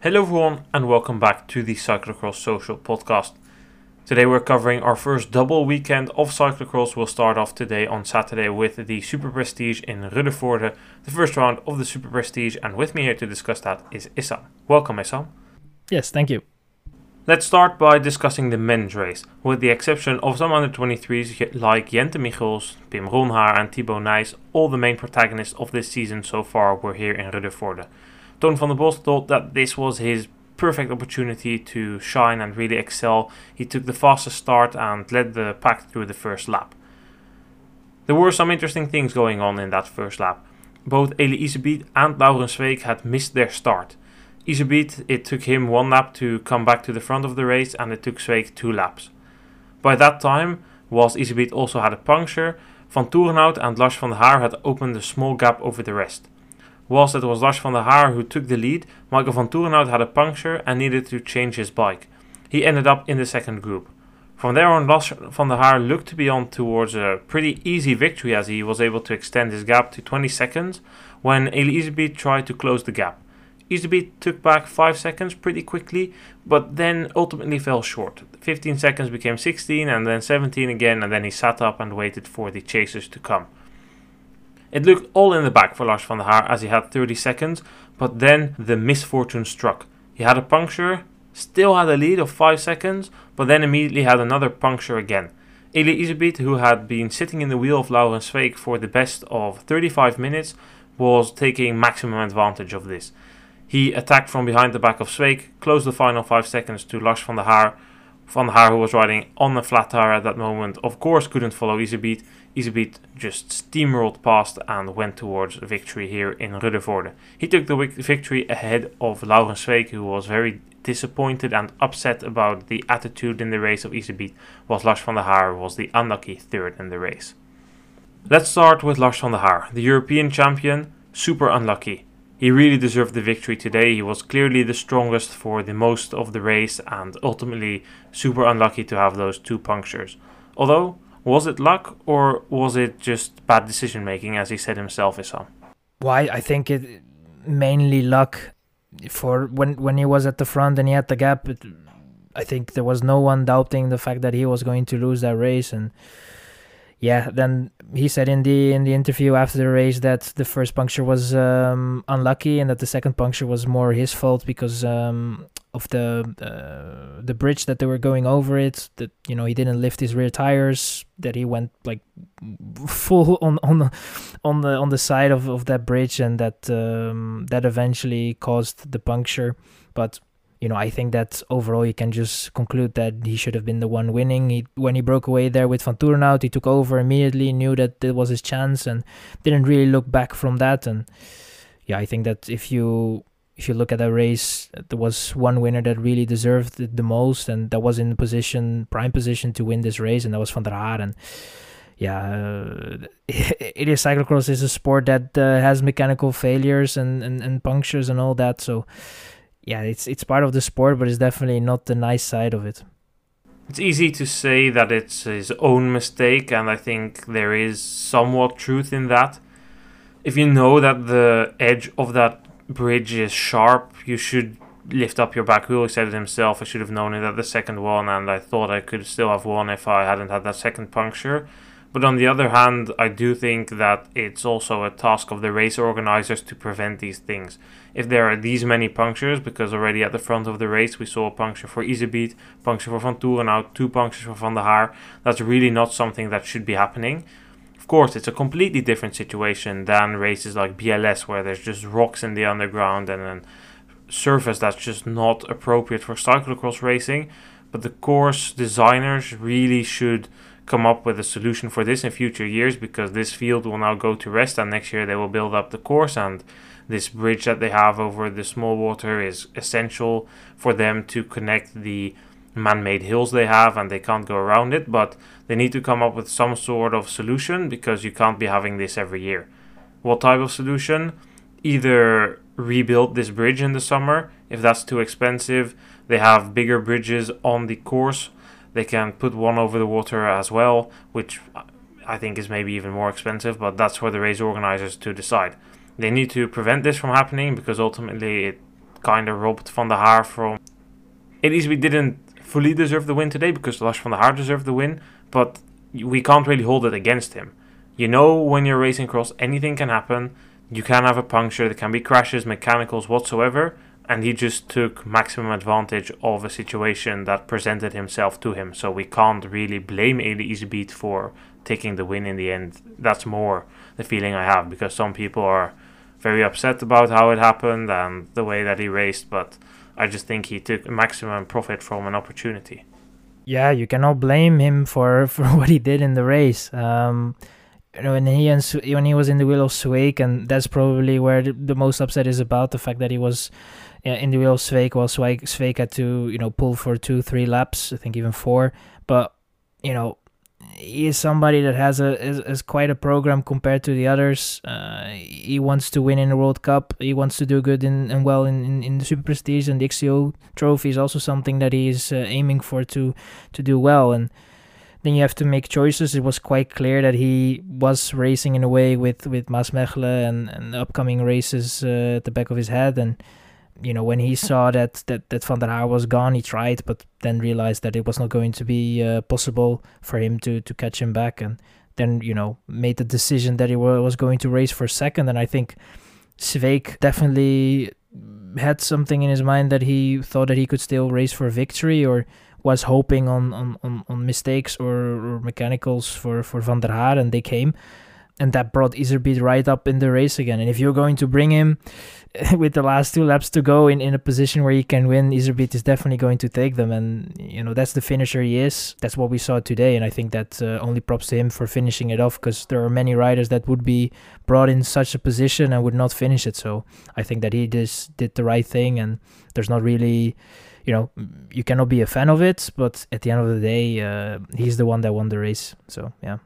Hello, everyone, and welcome back to the Cyclocross Social Podcast. Today, we're covering our first double weekend of cyclocross. We'll start off today on Saturday with the Super Prestige in Ruddervoorde, the first round of the Super Prestige, and with me here to discuss that is Issam. Welcome, Issam. Yes, thank you. Let's start by discussing the men's race, with the exception of some under 23s like Jente Michels, Pim Ronhaar, and Thibaut Nys. All the main protagonists of this season so far were here in Ruddervoorde. Toon Vandebosch thought that this was his perfect opportunity to shine and really excel. He took the fastest start and led the pack through the first lap. There were some interesting things going on in that first lap. Both Eli Iserbyt and Laurens Sweeck had missed their start. Iserbyt, it took him one lap to come back to the front of the race and it took Sweeck two laps. By that time, whilst Iserbyt also had a puncture, Vanthourenhout and Lars van der Haar had opened a small gap over the rest. Whilst it was Lars van der Haar who took the lead, Michael Vanthourenhout had a puncture and needed to change his bike. He ended up in the second group. From there on, Lars van der Haar looked to be on towards a pretty easy victory as he was able to extend his gap to 20 seconds when Eli Iserbyt tried to close the gap. Iserbyt took back 5 seconds pretty quickly, but then ultimately fell short. 15 seconds became 16 and then 17 again, and then he sat up and waited for the chasers to come. It looked all in the back for Lars van der Haar as he had 30 seconds, but then the misfortune struck. He had a puncture, still had a lead of 5 seconds, but then immediately had another puncture again. Eli Iserbyt, who had been sitting in the wheel of Laurens Sweeck for the best of 35 minutes, was taking maximum advantage of this. He attacked from behind the back of Sweeck, closed the final 5 seconds to Lars van der Haar. Van Haar, who was riding on the flat tire at that moment, of course couldn't follow Iserbyt. Iserbyt just steamrolled past and went towards victory here in Ruddervoorde. He took the victory ahead of Laurens Sweeck, who was very disappointed and upset about the attitude in the race of Iserbyt, whilst Lars van der Haar was the unlucky third in the race. Let's start with Lars van der Haar, the European champion, super unlucky. He really deserved the victory today. He was clearly the strongest for the most of the race and ultimately super unlucky to have those two punctures. Although was it luck or was it just bad decision making, as he said himself, Issam? Why? I think it mainly luck. For when when he was at the front and he had the gap, it, I think there was no one doubting the fact that he was going to lose that race. And yeah, then he said in the in the interview after the race that the first puncture was um, unlucky and that the second puncture was more his fault because um, of the uh, the bridge that they were going over it that you know he didn't lift his rear tires that he went like full on on the on the on the side of, of that bridge and that um, that eventually caused the puncture. But you know I think that overall you can just conclude that he should have been the one winning he when he broke away there with Vanthourenhout he took over immediately knew that it was his chance and didn't really look back from that and yeah I think that if you if you look at that race, there was one winner that really deserved it the most, and that was in position, prime position to win this race, and that was Van der Haar. And yeah, it is cyclocross is a sport that uh, has mechanical failures and, and, and punctures and all that. So yeah, it's it's part of the sport, but it's definitely not the nice side of it. It's easy to say that it's his own mistake, and I think there is somewhat truth in that. If you know that the edge of that bridge is sharp, you should lift up your back wheel. He said it himself. I should have known it at the second one, and I thought I could still have won if I hadn't had that second puncture. But on the other hand, I do think that it's also a task of the race organizers to prevent these things. If there are these many punctures, because already at the front of the race we saw a puncture for Iserbyt, puncture for Vanthourenhout, two punctures for Van der Haar, that's really not something that should be happening. Of course, it's a completely different situation than races like BLS, where there's just rocks in the underground and then surface that's just not appropriate for cyclocross racing. But the course designers really should come up with a solution for this in future years because this field will now go to rest and next year they will build up the course. And this bridge that they have over the small water is essential for them to connect the man-made hills they have and they can't go around it but they need to come up with some sort of solution because you can't be having this every year. What type of solution? Either rebuild this bridge in the summer if that's too expensive. They have bigger bridges on the course. They can put one over the water as well which i think is maybe even more expensive but that's for the race organizers to decide they need to prevent this from happening because ultimately it kind of robbed Van der Haar from. Elise, we didn't fully deserve the win today because Lars Van der Haar deserved the win, but we can't really hold it against him. You know, when you're racing cross, anything can happen. You can have a puncture, there can be crashes, mechanicals, whatsoever, and he just took maximum advantage of a situation that presented himself to him. So we can't really blame Eli Iserbyt for taking the win in the end. That's more the feeling I have because some people are very upset about how it happened and the way that he raced, but I just think he took maximum profit from an opportunity. Yeah, you cannot blame him for, for what he did in the race. Um, you know, when he and when he was in the wheel of Sweeck, and that's probably where the, the most upset is about the fact that he was in the wheel of Sweeck. Well, Sweeck, Sweeck had to you know pull for two, three laps, I think even four. But you know, he is somebody that has a is, is quite a program compared to the others. Uh, he wants to win in the World Cup. He wants to do good in and well in, in, in the Super Prestige and the X2O Trophy is also something that he is uh, aiming for to to do well. And then you have to make choices. It was quite clear that he was racing in a way with with Maasmechelen and and upcoming races uh, at the back of his head and you know when he saw that that that Van der Haar was gone, he tried, but then realized that it was not going to be uh, possible for him to to catch him back, and then you know made the decision that he was going to race for second. And I think Sweeck definitely had something in his mind that he thought that he could still race for victory, or was hoping on on, on, on mistakes or, or mechanicals for for Van der Haar, and they came and that brought Iserbyt right up in the race again. And if you're going to bring him with the last two laps to go in, in a position where he can win, Iserbyt is definitely going to take them. And, you know, that's the finisher he is. That's what we saw today. And I think that uh, only props to him for finishing it off because there are many riders that would be brought in such a position and would not finish it. So I think that he just did the right thing. And there's not really, you know, you cannot be a fan of it. But at the end of the day, uh, he's the one that won the race. So, yeah.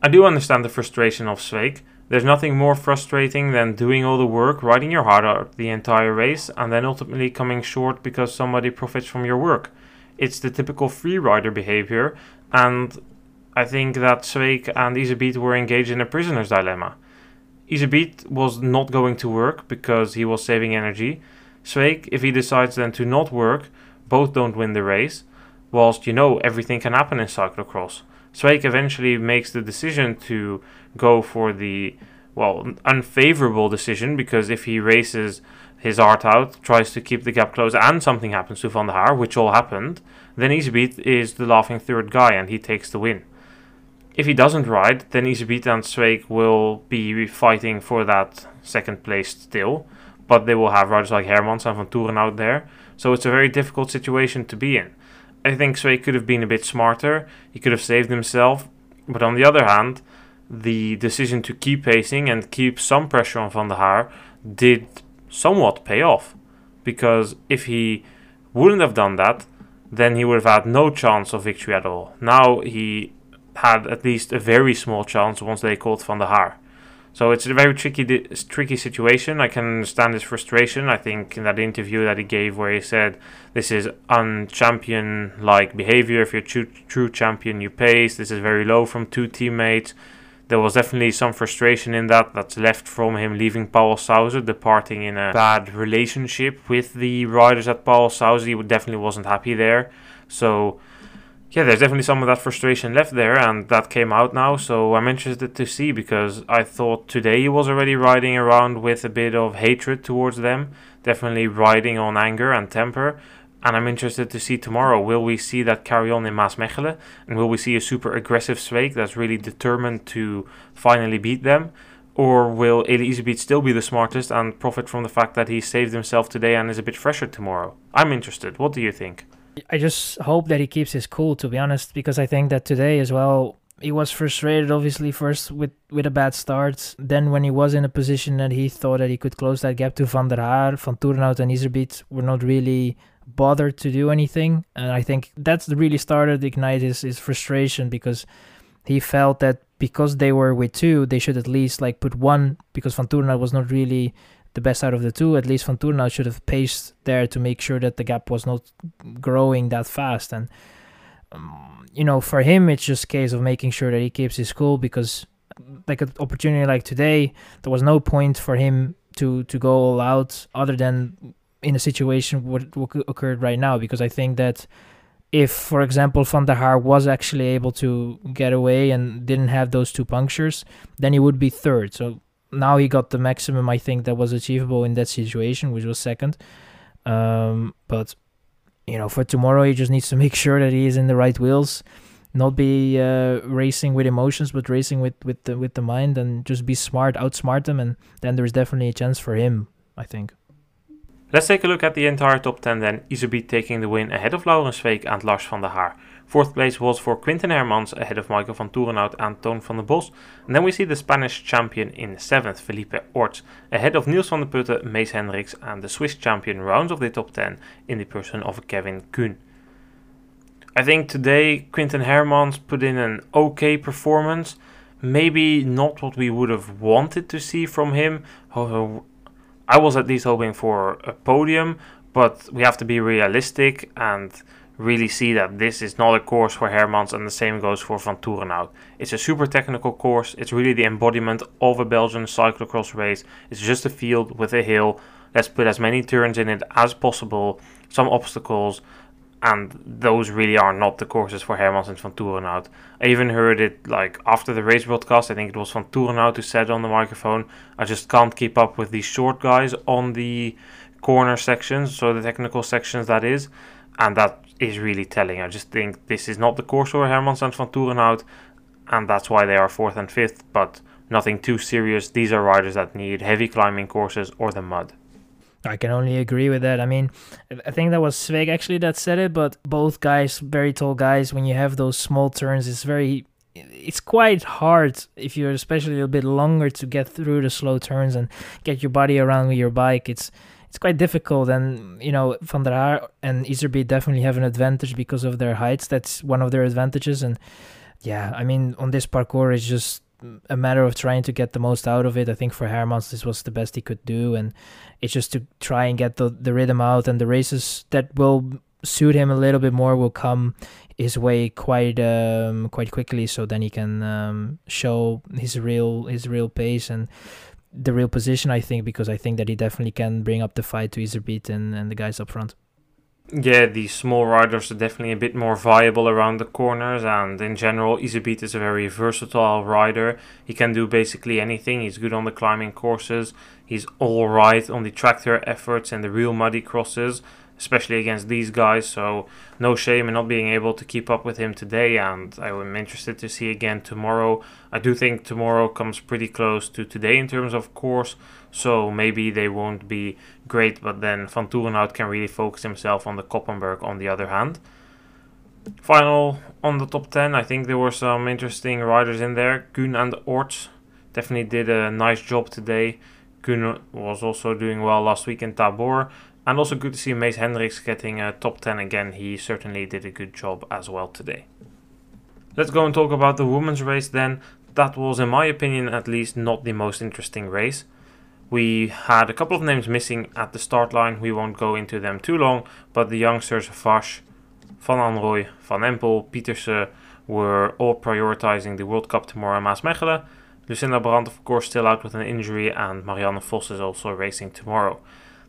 I do understand the frustration of Sweeck. There's nothing more frustrating than doing all the work, riding your heart out the entire race, and then ultimately coming short because somebody profits from your work. It's the typical free rider behavior, and I think that Sweeck and Iserbyt were engaged in a prisoner's dilemma. Iserbyt was not going to work because he was saving energy. Sweeck, if he decides then to not work, both don't win the race, whilst you know everything can happen in cyclocross. Sweeck eventually makes the decision to go for the well unfavorable decision because if he races his heart out, tries to keep the gap closed, and something happens to Van der Haar, which all happened, then Iserbyt is the laughing third guy and he takes the win. If he doesn't ride, then Iserbyt and Sweeck will be fighting for that second place still, but they will have riders like Hermans and Vanthourenhout there, so it's a very difficult situation to be in. I think Sweeck could have been a bit smarter. He could have saved himself. But on the other hand, the decision to keep pacing and keep some pressure on Van der Haar did somewhat pay off. Because if he wouldn't have done that, then he would have had no chance of victory at all. Now he had at least a very small chance once they called Van der Haar. So it's a very tricky tricky situation. I can understand his frustration. I think in that interview that he gave, where he said this is unchampion like behavior. If you're true, true champion, you pace. This is very low from two teammates. There was definitely some frustration in that that's left from him leaving Pauwels-Sauzen, departing in a bad relationship with the riders at Pauwels-Sauzen. He definitely wasn't happy there. So yeah, there's definitely some of that frustration left there, and that came out now. So I'm interested to see because I thought today he was already riding around with a bit of hatred towards them, definitely riding on anger and temper. And I'm interested to see tomorrow. Will we see that carry on in Maasmechelen? And will we see a super aggressive Sweeck that's really determined to finally beat them? Or will Eli Iserbyt still be the smartest and profit from the fact that he saved himself today and is a bit fresher tomorrow? I'm interested. What do you think? I just hope that he keeps his cool, to be honest, because I think that today as well, he was frustrated, obviously, first with, with a bad start. Then, when he was in a position that he thought that he could close that gap to Van der Haar, Vanthourenhout, and Iserbyt were not really bothered to do anything. And I think that's really started ignite his, his frustration because he felt that because they were with two, they should at least like put one because Vanthourenhout was not really the best out of the two. At least Vanthourenhout should have paced there to make sure that the gap was not growing that fast. And um, you know, for him, it's just a case of making sure that he keeps his cool because, like an opportunity like today, there was no point for him to to go all out other than in a situation what, what occurred right now because I think that if for example Van der Haar was actually able to get away and didn't have those two punctures then he would be third so now he got the maximum I think that was achievable in that situation which was second um, but you know for tomorrow he just needs to make sure that he is in the right wheels not be uh, racing with emotions, but racing with with the with the mind, and just be smart, outsmart them, and then there's definitely a chance for him. I think. Let's take a look at the entire top 10 then. Iserbyt taking the win ahead of Laurens Sweeck and Lars van der Haar. Fourth place was for Quinten Hermans ahead of Michael Vanthourenhout and Toon Vandebosch. And then we see the Spanish champion in 7th, Felipe Orts, ahead of Niels van der Putte, Mees Hendrikx and the Swiss champion rounds of the top 10 in the person of Kevin Kuhn. I think today Quinten Hermans put in an okay performance. Maybe not what we would have wanted to see from him. I was at least hoping for a podium, but we have to be realistic and really see that this is not a course for Hermans, and the same goes for Vanthourenhout. It's a super technical course. It's really the embodiment of a Belgian cyclocross race. It's just a field with a hill. Let's put as many turns in it as possible, some obstacles, and those really are not the courses for Hermans and Vanthourenhout. I even heard it like after the race broadcast. I think it was Vanthourenhout who said on the microphone, "I just can't keep up with these short guys on the corner sections, so the technical sections that is." And that is really telling. I just think this is not the course for Hermans and Vanthourenhout, and that's why they are fourth and fifth. But nothing too serious. These are riders that need heavy climbing courses or the mud. I can only agree with that. I mean, I think that was Sweeck actually that said it, but both guys, very tall guys, when you have those small turns, it's very, it's quite hard if you're especially a bit longer to get through the slow turns and get your body around with your bike. It's it's quite difficult, and you know Van der Haar and Iserbyt definitely have an advantage because of their heights. That's one of their advantages, and yeah, I mean on this parcours, it's just a matter of trying to get the most out of it. I think for Hermans, this was the best he could do, and it's just to try and get the, the rhythm out. And the races that will suit him a little bit more will come his way quite um, quite quickly. So then he can um, show his real his real pace and the real position. I think because I think that he definitely can bring up the fight to Iserbyt and, and the guys up front. Yeah, the small riders are definitely a bit more viable around the corners, and in general, Iserbyt is a very versatile rider. He can do basically anything. He's good on the climbing courses. He's all right on the tractor efforts and the real muddy crosses especially against these guys. So no shame in not being able to keep up with him today, and I am interested to see again tomorrow. I do think tomorrow comes pretty close to today in terms of course, so maybe they won't be great, but then Vanthourenhout can really focus himself on the Koppenberg on the other hand. Final on the top 10, I think there were some interesting riders in there. Kuhn and Orts definitely did a nice job today. Kuhn was also doing well last week in Tabor. And also good to see Mees Hendrikx getting a top 10 again. He certainly did a good job as well today. Let's go and talk about the women's race then. That was, in my opinion at least, not the most interesting race. We had a couple of names missing at the start line. We won't go into them too long, but the youngsters Vas, Van Anrooij, Van Empel, Pieterse were all prioritizing the World Cup tomorrow in Maasmechelen. Lucinda Brand, of course, still out with an injury, and Marianne Vos is also racing tomorrow.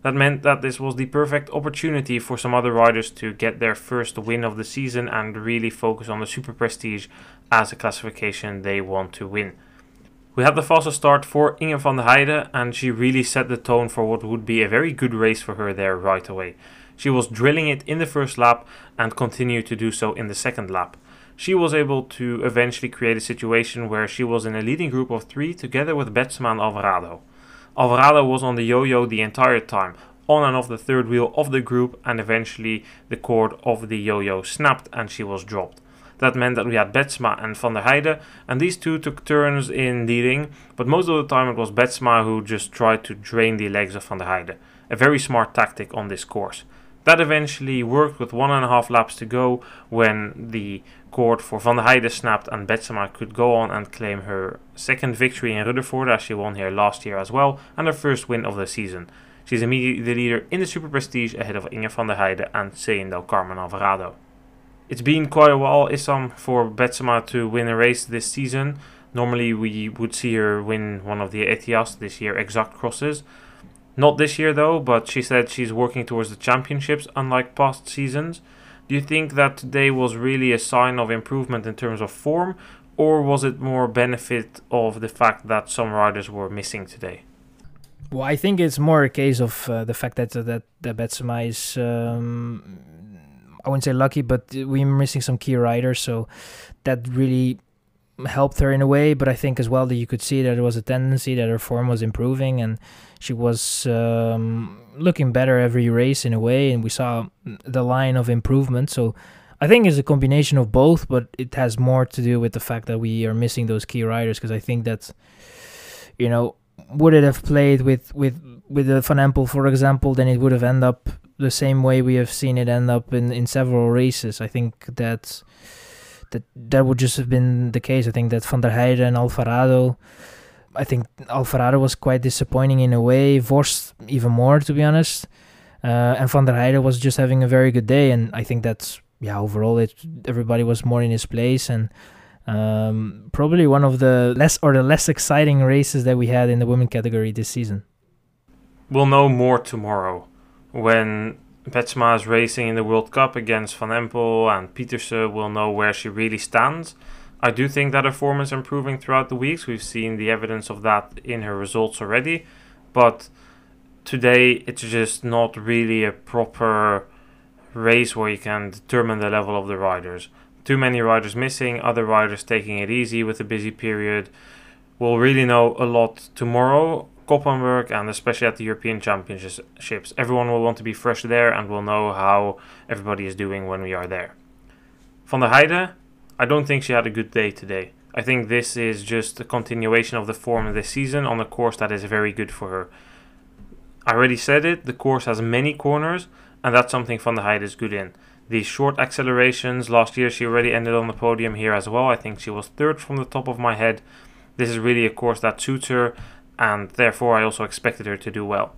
That meant that this was the perfect opportunity for some other riders to get their first win of the season and really focus on the Super Prestige as a classification they want to win. We had the fastest start for Inge van der Heijden, and she really set the tone for what would be a very good race for her there right away. She was drilling it in the first lap and continued to do so in the second lap. She was able to eventually create a situation where she was in a leading group of three together with Betsema and Alvarado. Alvarado was on the yo-yo the entire time, on and off the third wheel of the group, and eventually the cord of the yo-yo snapped and she was dropped. That meant that we had Betsema and Van der Heijden, and these two took turns in leading, but most of the time it was Betsema who just tried to drain the legs of Van der Heijden. A very smart tactic on this course. That eventually worked with one and a half laps to go when the cord for Van der Heijden snapped and Betsema could go on and claim her second victory in Ruddervoorde as she won here last year as well and her first win of the season. She's immediately the leader in the Super Prestige ahead of Inge van der Heijden and Ceylin del Carmen Alvarado. It's been quite a while, Issam, for Betsema to win a race this season. Normally we would see her win one of the Ethias, this year exact crosses. Not this year though, but she said she's working towards the championships unlike past seasons. Do you think that today was really a sign of improvement in terms of form, or was it more benefit of the fact that some riders were missing today? Well, I think it's more a case of uh, the fact that that that Betsema is um, I wouldn't say lucky, but we're missing some key riders, so that really helped her in a way. But I think as well that you could see that it was a tendency that her form was improving and she was um, looking better every race in a way, and we saw the line of improvement. So I think it's a combination of both, but it has more to do with the fact that we are missing those key riders because I think that you know would it have played with with with the Van Empel, for example, then it would have ended up the same way we have seen it end up in in several races. I think that that that would just have been the case. I think that Van der Heijden and Alvarado I think Alvarado was quite disappointing in a way. Worst even more, to be honest. Uh, and Van der Heijden was just having a very good day, and I think that's yeah. Overall, it everybody was more in his place, and um, probably one of the less or the less exciting races that we had in the women category this season. We'll know more tomorrow when Betsema is racing in the World Cup against Van Empel and Pieterse. We'll know where she really stands. I do think that her form is improving throughout the weeks. We've seen the evidence of that in her results already. But today it's just not really a proper race where you can determine the level of the riders. Too many riders missing, other riders taking it easy with a busy period. We'll really know a lot tomorrow, Koppenberg, and especially at the European Championships. Everyone will want to be fresh there and we'll know how everybody is doing when we are there. Van der Heijden, I don't think she had a good day today. I think this is just a continuation of the form of this season on a course that is very good for her. I already said it, the course has many corners, and that's something Van der Heijden is good in. These short accelerations, last year she already ended on the podium here as well. I think she was third from the top of my head. This is really a course that suits her, and therefore I also expected her to do well.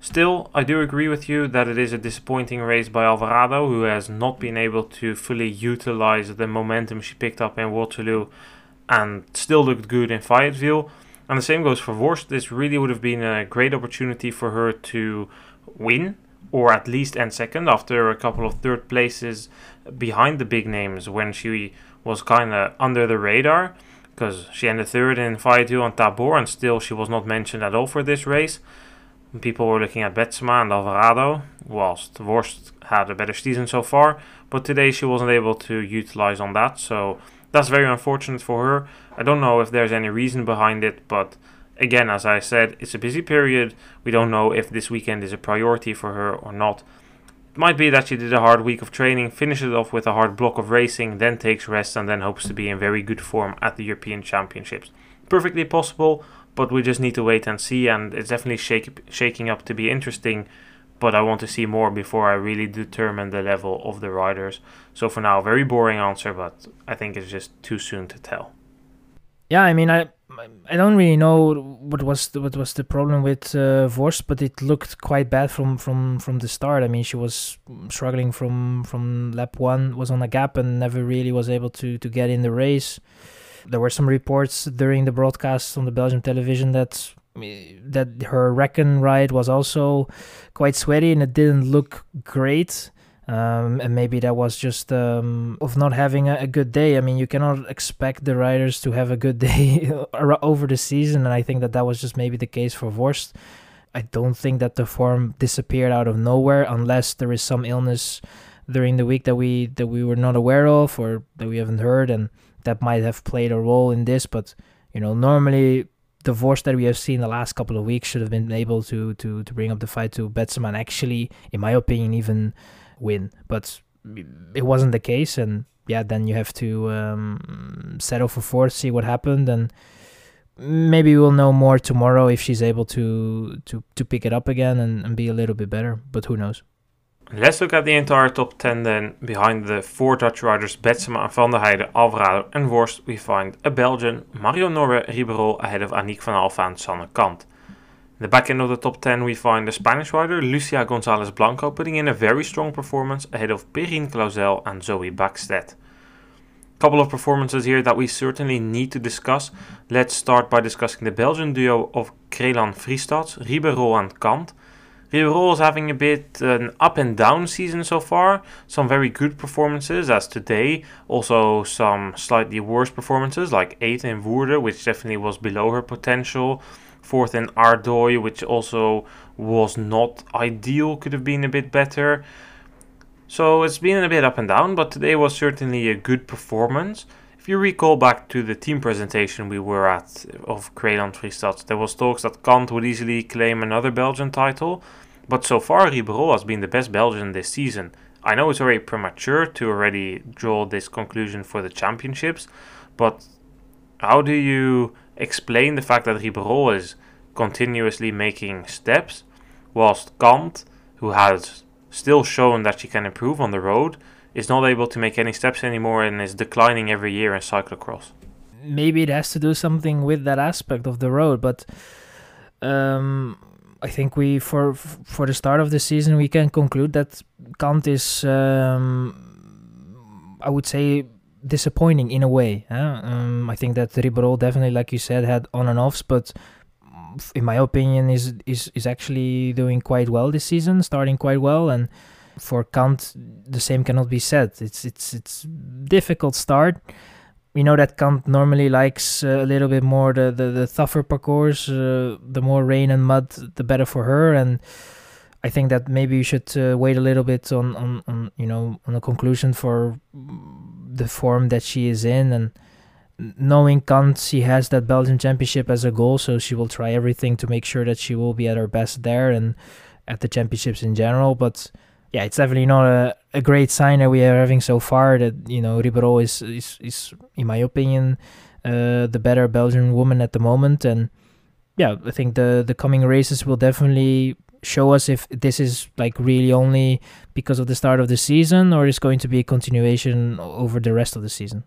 Still, I do agree with you that it is a disappointing race by Alvarado, who has not been able to fully utilize the momentum she picked up in Waterloo and still looked good in Fayetteville. And the same goes for Worst. This really would have been a great opportunity for her to win or at least end second after a couple of third places behind the big names when she was kind of under the radar because she ended third in Fayetteville and Tabor and still she was not mentioned at all for this race people were looking at Betsema and Alvarado, whilst Worst had a better season so far, but today she wasn't able to utilize on that, so that's very unfortunate for her. I don't know if there's any reason behind it, but again, as I said, it's a busy period. We don't know if this weekend is a priority for her or not. Might be that she did a hard week of training, finishes off with a hard block of racing, then takes rest, and then hopes to be in very good form at the European Championships. Perfectly possible, but we just need to wait and see. And it's definitely shake, shaking up to be interesting. But I want to see more before I really determine the level of the riders. So for now, very boring answer, but I think it's just too soon to tell. Yeah, I mean, I I don't really know what was the, what was the problem with uh, Worst, but it looked quite bad from, from, from the start. I mean, she was struggling from from lap one, was on a gap, and never really was able to to get in the race. There were some reports during the broadcast on the Belgian television that that her recon ride was also quite sweaty and it didn't look great. Um, and maybe that was just um, of not having a, a, good day. I mean, you cannot expect the riders to have a good day over the season, and I think that that was just maybe the case for Worst. I don't think that the form disappeared out of nowhere unless there is some illness during the week that we that we were not aware of or that we haven't heard, and that might have played a role in this. But you know, normally the Worst that we have seen the last couple of weeks should have been able to to to bring up the fight to Betsema and actually, in my opinion, even win. But it wasn't the case, and yeah, then you have to um, settle for fourth, see what happened, and maybe we'll know more tomorrow if she's able to to to pick it up again and, and be a little bit better. But who knows? Let's look at the entire top 10 then. Behind the four Dutch riders Betsema, Van der Heijden, Alvarado and Worst, we find a Belgian, Marion Norbert Riberolle ahead of Aniek van Alphen and Sanne Cant. In the back end of the top 10 we find the Spanish rider Lucia Gonzalez Blanco putting in a very strong performance ahead of Perrine Clauzel and Zoe Bäckstedt. couple of performances here that we certainly need to discuss. Let's start by discussing the Belgian duo of Crelan Fristads, Riberolle and Cant. Riberolle is having a bit an up and down season so far. Some very good performances, as today. Also, some slightly worse performances, like 8th in Woerden, which definitely was below her potential. 4th in Ardooie, which also was not ideal, could have been a bit better. So it's been a bit up and down, but today was certainly a good performance. If you recall back to the team presentation we were at of Crelan Fristads, there was talks that Cant would easily claim another Belgian title, but so far Riberolle has been the best Belgian this season. I know it's very premature to already draw this conclusion for the championships, but how do you explain the fact that Riberolle is continuously making steps, whilst Cant, who has still shown that she can improve on the road, is not able to make any steps anymore and is declining every year in cyclocross. Maybe it has to do something with that aspect of the road, but um, I think we for for the start of the season we can conclude that Cant is, um, I would say, disappointing in a way. Huh? Um, I think that Riberolle definitely, like you said, had on and offs, but in my opinion, is is is actually doing quite well this season, starting quite well, and for Cant, the same cannot be said. It's it's it's difficult start. We know that Cant normally likes uh, a little bit more the the, the tougher parcours. Uh, the more rain and mud, the better for her. And I think that maybe you should uh, wait a little bit on, on on you know on a conclusion for the form that she is in and knowing Cant, she has that Belgian championship as a goal, so she will try everything to make sure that she will be at her best there and at the championships in general. But yeah, it's definitely not a, a great sign that we are having so far. That you know Riberolle is is, is in my opinion uh, the better Belgian woman at the moment, and yeah, I think the the coming races will definitely show us if this is like really only because of the start of the season or is going to be a continuation over the rest of the season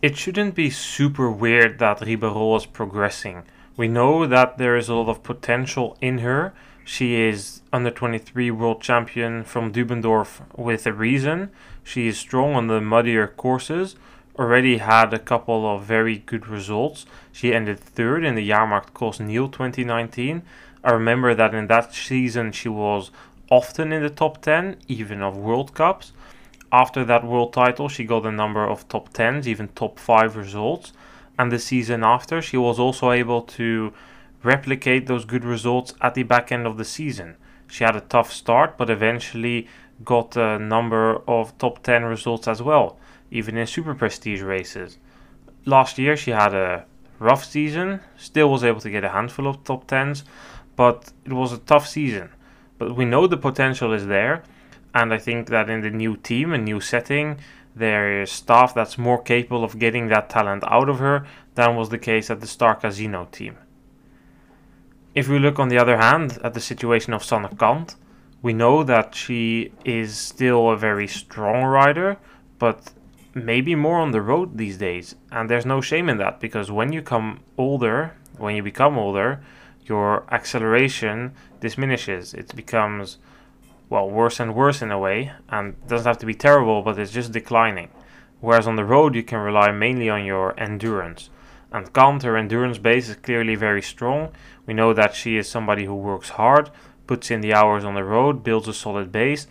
it shouldn't be super weird that Riberolle is progressing. We know that there is a lot of potential in her. She is under 23 world champion from Dubendorf with a reason. She is strong on the muddier courses. Already had a couple of very good results. She ended third in the Jahrmarkt Cross Niel 2019. I remember that in that season she was often in the top 10, even of World Cups. After that world title, she got a number of top 10s, even top 5 results. And the season after, she was also able to replicate those good results at the back end of the season. She had a tough start, but eventually got a number of top 10 results as well, even in super prestige races. Last year, she had a rough season, still was able to get a handful of top 10s, but it was a tough season. But we know the potential is there, and I think that in the new team and new setting, there is staff that's more capable of getting that talent out of her than was the case at the Star Casino team. If we look on the other hand at the situation of Sanne Cant, we know that she is still a very strong rider, but maybe more on the road these days. And there's no shame in that because when you come older, when you become older, your acceleration diminishes. It becomes well, worse and worse in a way, and doesn't have to be terrible, but it's just declining. Whereas on the road, you can rely mainly on your endurance. And her endurance base is clearly very strong. We know that she is somebody who works hard, puts in the hours on the road, builds a solid base,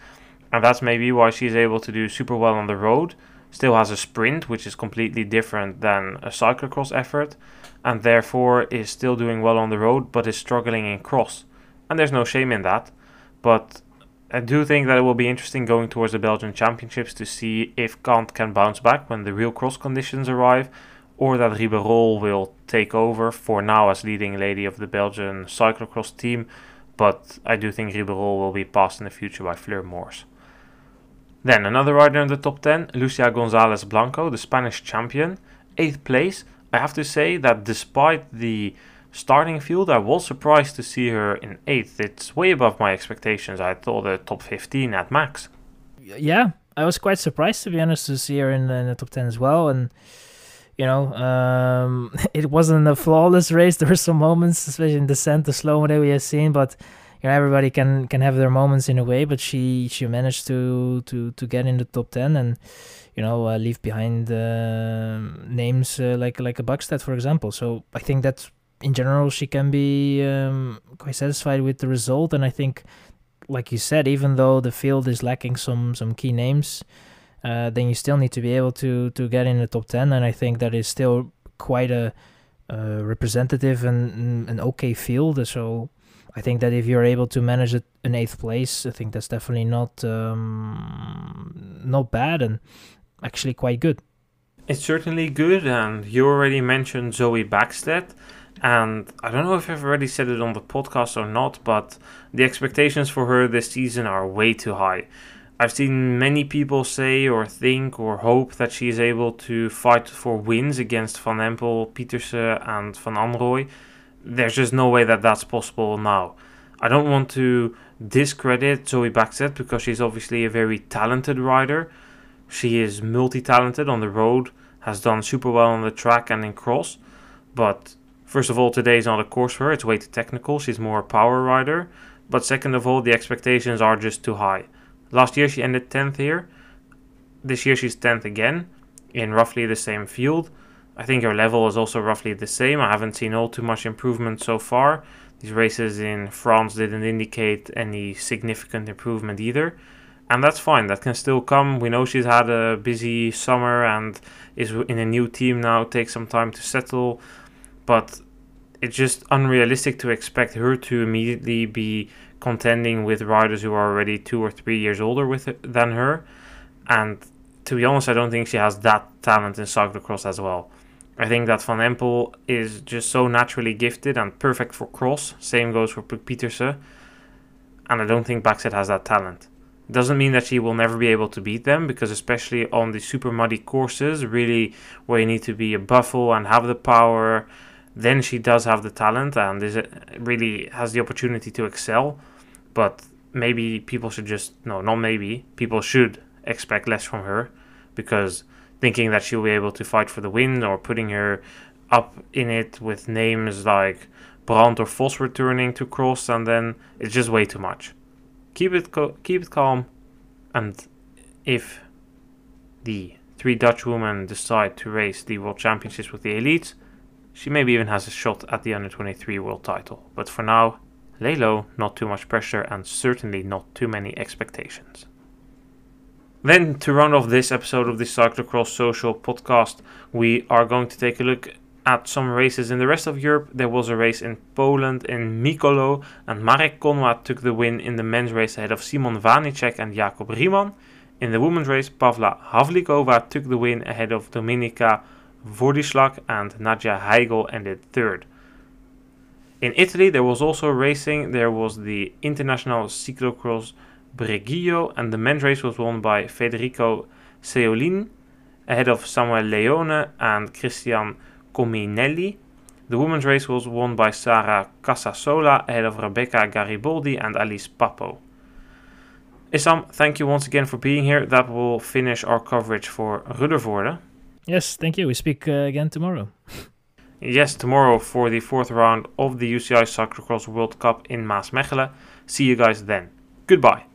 and that's maybe why she's able to do super well on the road. Still has a sprint, which is completely different than a cyclocross effort, and therefore is still doing well on the road, but is struggling in cross. And there's no shame in that. But I do think that it will be interesting going towards the Belgian Championships to see if Cant can bounce back when the real cross conditions arrive, or that Riberolle will take over for now as leading lady of the Belgian cyclocross team. But I do think Riberolle will be passed in the future by Fleur Moors. Then another rider in the top 10, Lucia Gonzalez Blanco, the Spanish champion, 8th place. I have to say that despite the starting field, I was surprised to see her in eighth. It's way above my expectations. I thought the top 15 at max. Yeah, I was quite surprised to be honest to see her in the, in the top 10 as well. And you know, um, it wasn't a flawless race. There were some moments, especially in descent, the slow that we have seen, but you know, everybody can can have their moments in a way, but she she managed to to to get in the top ten and you know uh, leave behind uh, names uh, like like a Bäckstedt, for example. So I think that in general she can be um, quite satisfied with the result, and I think, like you said, even though the field is lacking some some key names. Uh, then you still need to be able to to get in the top 10 and i think that is still quite a representative and an okay field so I think that if you're able to manage it in eighth place, I think that's definitely not um, not bad and actually quite good. It's certainly good, and you already mentioned Zoe Bäckstedt, and I don't know if I've already said it on the podcast or not, but the expectations for her this season are way too high. I've seen many people say or think or hope that she is able to fight for wins against Van Empel, Pieterse, and Van Anrooij there's just no way that that's possible now. I don't want to discredit Zoe Bäckstedt because she's obviously a very talented rider. She is multi talented on the road, has done super well on the track and in cross. But first of all, today is not a course for her, it's way too technical. She's more a power rider. But second of all, the expectations are just too high. Last year she ended 10th here. This year she's 10th again in roughly the same field. I think your level is also roughly the same. I haven't seen all too much improvement so far. These races in France didn't indicate any significant improvement either. And that's fine, that can still come. We know she's had a busy summer and is in a new team now, takes some time to settle. But it's just unrealistic to expect her to immediately be contending with riders who are already two or three years older with it, than her. And to be honest, I don't think she has that talent in cyclocross as well. I think that Van Empel is just so naturally gifted and perfect for cross. Same goes for Pieterse. And I don't think Bäckstedt has that talent. Doesn't mean that she will never be able to beat them because especially on the super muddy courses, really where you need to be a buffle and have the power, then she does have the talent and is uh, really has the opportunity to excel. But maybe people should just no, not maybe people should expect less from her because thinking that she'll be able to fight for the win or putting her up in it with names like Brand or Vos returning to cross, and then it's just way too much. Keep it keep it calm, and if the three Dutch women decide to race the World Championships with the elites, she maybe even has a shot at the under 23 world title. But for now, lay low, not too much pressure, and certainly not too many expectations. Then, to round off this episode of the Cyclocross Social podcast, we are going to take a look at some races in the rest of Europe. There was a race in Poland in Mikolo, and Marek Konrad took the win in the men's race ahead of Simon Vánicek and Jakob Riemann. In the women's race, Pavla Havlikova took the win ahead of Dominika Włodyszak and Nadia Heigl ended third. In Italy, there was also racing. There was the International Cyclocross Breguillo, and the men's race was won by Federico Ceolin ahead of Samuel Leone and Christian Cominelli. The women's race was won by Sara Casasola ahead of Rebecca Gariboldi and Alice Papo. Isam, thank you once again for being here. That will finish our coverage for Ruddervoorde. Yes, thank you. We speak uh, again tomorrow. yes, tomorrow for the fourth round of the UCI Cyclocross World Cup in Maasmechelen. See you guys then. Goodbye.